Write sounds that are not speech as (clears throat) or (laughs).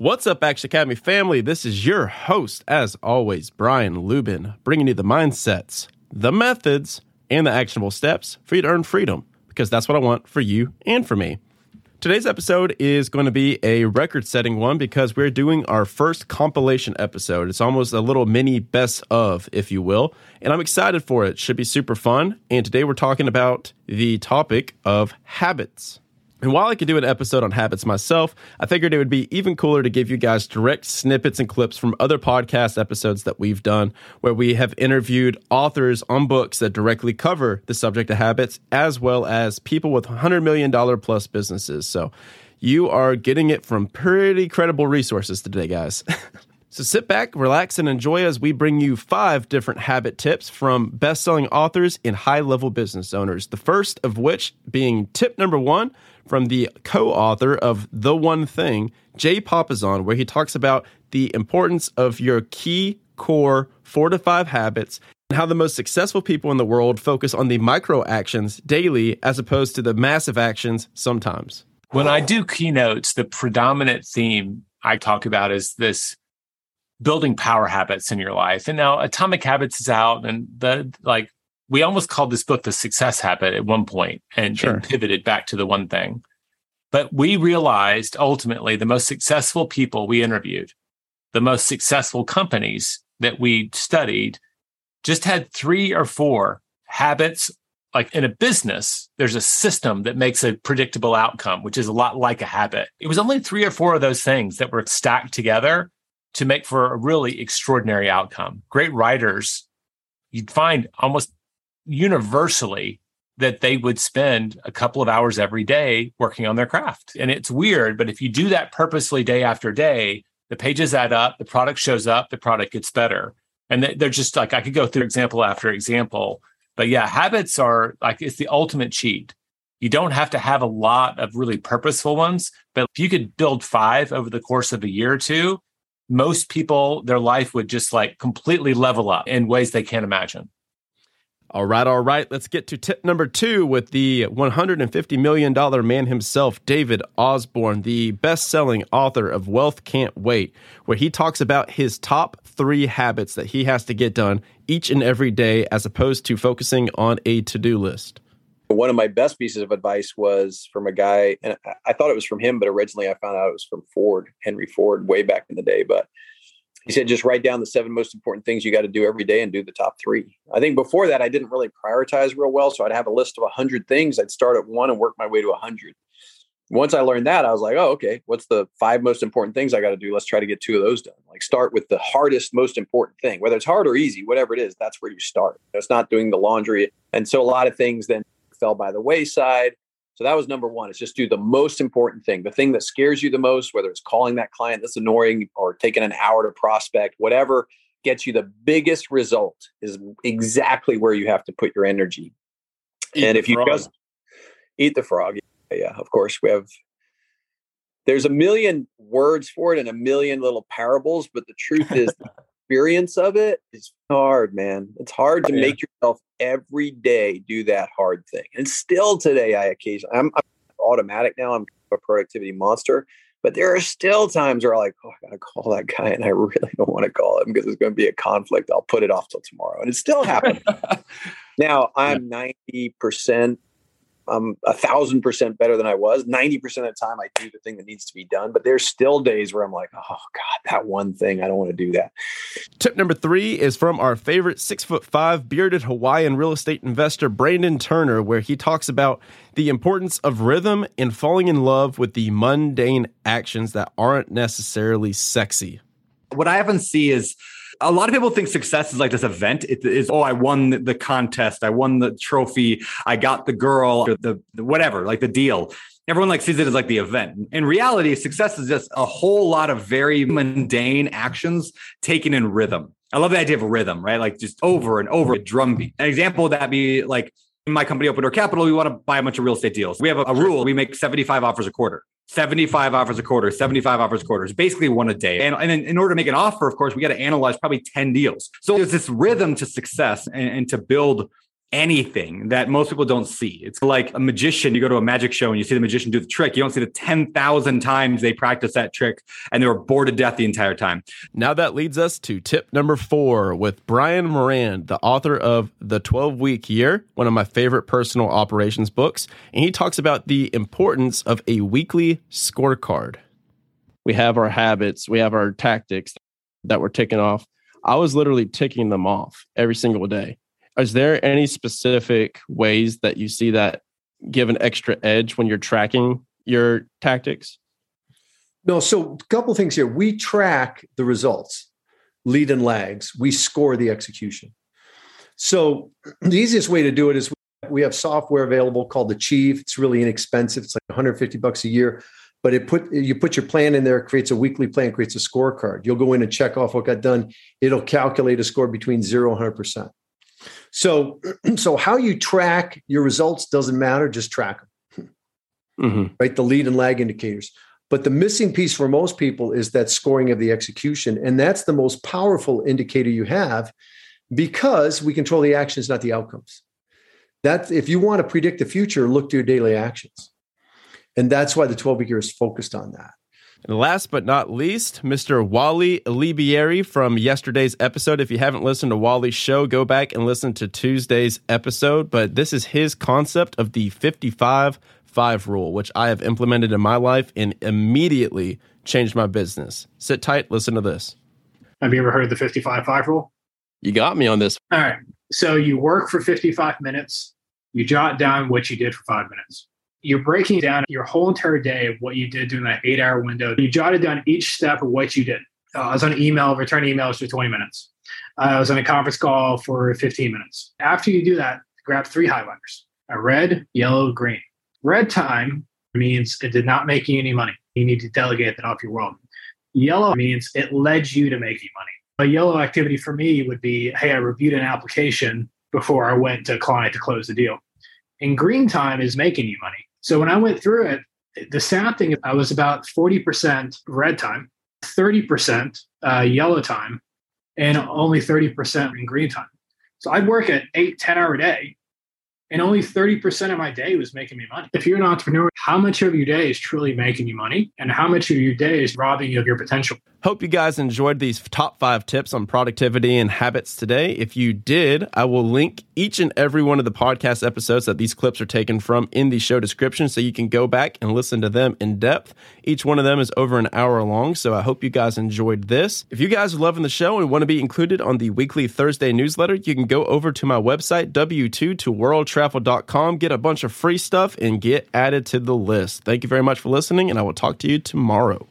What's up, Action Academy family? This is your host, as always, Brian Luebben, bringing you the mindsets, the methods, and the actionable steps for you to earn freedom, because that's what I want for you and for me. Today's episode is going to be a record setting one because we're doing our first compilation episode. It's almost a little mini best of, if you will. And I'm excited for it. Should be super fun. And today we're talking about the topic of habits. And while I could do an episode on habits myself, I figured it would be even cooler to give you guys direct snippets and clips from other podcast episodes that we've done, where we have interviewed authors on books that directly cover the subject of habits, as well as people with $100 million plus businesses. So you are getting it from pretty credible resources today, guys. (laughs) So sit back, relax, and enjoy as we bring you five different habit tips from best selling authors and high level business owners. The first of which being tip number one from the co author of The One Thing, Jay Papasan, where he talks about the importance of your key core four to five habits and how the most successful people in the world focus on the micro actions daily as opposed to the massive actions sometimes. When I do keynotes, the predominant theme I talk about is this building power habits in your life. And now Atomic Habits is out and the like we almost called this book the success habit at one point and, sure. and pivoted back to the one thing. But we realized ultimately the most successful people we interviewed, the most successful companies that we studied just had three or four habits like in a business, there's a system that makes a predictable outcome, which is a lot like a habit. It was only three or four of those things that were stacked together to make for a really extraordinary outcome. Great writers, you'd find almost universally that they would spend a couple of hours every day working on their craft. And it's weird, but if you do that purposely day after day, the pages add up, the product shows up, the product gets better. And they're just like, I could go through example after example. But yeah, habits are like, it's the ultimate cheat. You don't have to have a lot of really purposeful ones, but if you could build five over the course of a year or two, most people, their life would just like completely level up in ways they can't imagine. All right, all right. Let's get to tip number two with the $150 million man himself, David Osborn, the best selling author of Wealth Can't Wait, where he talks about his top three habits that he has to get done each and every day as opposed to focusing on a to do list. One of my best pieces of advice was from a guy, and I thought it was from him, but originally I found out it was from Ford, Henry Ford, way back in the day. But he said, just write down the seven most important things you got to do every day and do the top three. I think before that, I didn't really prioritize real well. So I'd have a list of 100 things. I'd start at one and work my way to 100. Once I learned that, I was like, oh, okay, what's the five most important things I got to do? Let's try to get two of those done. Like, start with the hardest, most important thing, whether it's hard or easy, whatever it is, that's where you start. It's not doing the laundry. And so a lot of things then fell by the wayside. So that was number one. Is just do the most important thing, the thing that scares you the most, whether it's calling that client that's annoying or taking an hour to prospect, whatever gets you the biggest result is exactly where you have to put your energy. Eat and if you just eat the frog, yeah, yeah, of course we have. There's a million words for it and a million little parables, but the truth is the (laughs) experience of it is hard, man. It's hard to oh, yeah. make yourself every day do that hard thing. And still today, I occasionally, I'm, I'm automatic now. I'm a productivity monster. But there are still times where I'm like, oh, I gotta call that guy, and I really don't want to call him because there's going to be a conflict. I'll put it off till tomorrow, and it still happens. (laughs) now I'm ninety percent I'm a thousand percent better than I was. 90% of the time I do the thing that needs to be done, but there's still days where I'm like, oh God, that one thing, I don't want to do that. Tip number three is from our favorite six foot five bearded Hawaiian real estate investor, Brandon Turner, where he talks about the importance of rhythm and falling in love with the mundane actions that aren't necessarily sexy. What I often see is a lot of people think success is like this event. It is, oh, I won the contest, I won the trophy, I got the girl, the, the whatever, like the deal. Everyone like sees it as like the event. In reality, success is just a whole lot of very mundane actions taken in rhythm. I love the idea of rhythm, right? Like just over and over a drumbeat. An example would that be like in my company, Open Door Capital, we want to buy a bunch of real estate deals. We have a, a rule: we make 75 offers a quarter. 75 offers a quarter, 75 offers a quarter. It's basically one a day. And, and in order to make an offer, of course, we got to analyze probably 10 deals. So there's this rhythm to success and, and to build anything that most people don't see. It's like a magician. You go to a magic show and you see the magician do the trick. You don't see the 10,000 times they practice that trick and they were bored to death the entire time. Now that leads us to tip number four with Brian Moran, the author of The 12 Week Year, one of my favorite personal operations books. And he talks about the importance of a weekly scorecard. We have our habits, we have our tactics that we're ticking off. I was literally ticking them off every single day is there any specific ways that you see that give an extra edge when you're tracking your tactics? No, so a couple things here. We track the results, lead and lags. We score the execution. So the easiest way to do it is we have software available called Achieve. It's really inexpensive. It's like 150 bucks a year, but it put you put your plan in there, it creates a weekly plan, creates a scorecard. You'll go in and check off what got done. It'll calculate a score between zero and 100 percent. So, (clears throat) so how you track your results doesn't matter. Just track them, mm-hmm. right? The lead and lag indicators. But the missing piece for most people is that scoring of the execution, and that's the most powerful indicator you have, because we control the actions, not the outcomes. That if you want to predict the future, look to your daily actions, and that's why the twelve week year is focused on that. And last but not least, Mr. Wally Elibiary from yesterday's episode. If you haven't listened to Wally's show, go back and listen to Tuesday's episode. But this is his concept of the 55 5 rule, which I have implemented in my life and immediately changed my business. Sit tight, listen to this. Have you ever heard the 55 5 rule? You got me on this. All right. So you work for 55 minutes, you jot down what you did for five minutes you're breaking down your whole entire day of what you did during that eight hour window. You jotted down each step of what you did. Uh, I was on email, return emails for 20 minutes. Uh, I was on a conference call for 15 minutes. After you do that, grab three highlighters a red, yellow, green. Red time means it did not make you any money. You need to delegate that off your world. Yellow means it led you to making money. A yellow activity for me would be hey, I reviewed an application before I went to a client to close the deal. And green time is making you money. So when I went through it, the sad thing, I was about 40% red time, 30% uh, yellow time, and only 30% in green time. So I'd work at eight, 10 hour a day and only 30% of my day was making me money. If you're an entrepreneur, how much of your day is truly making you money and how much of your day is robbing you of your potential? Hope you guys enjoyed these top five tips on productivity and habits today. If you did, I will link each and every one of the podcast episodes that these clips are taken from in the show description so you can go back and listen to them in depth. Each one of them is over an hour long, so I hope you guys enjoyed this. If you guys are loving the show and want to be included on the weekly Thursday newsletter, you can go over to my website, W2 to worldtravel.com, get a bunch of free stuff, and get added to the list. Thank you very much for listening, and I will talk to you tomorrow.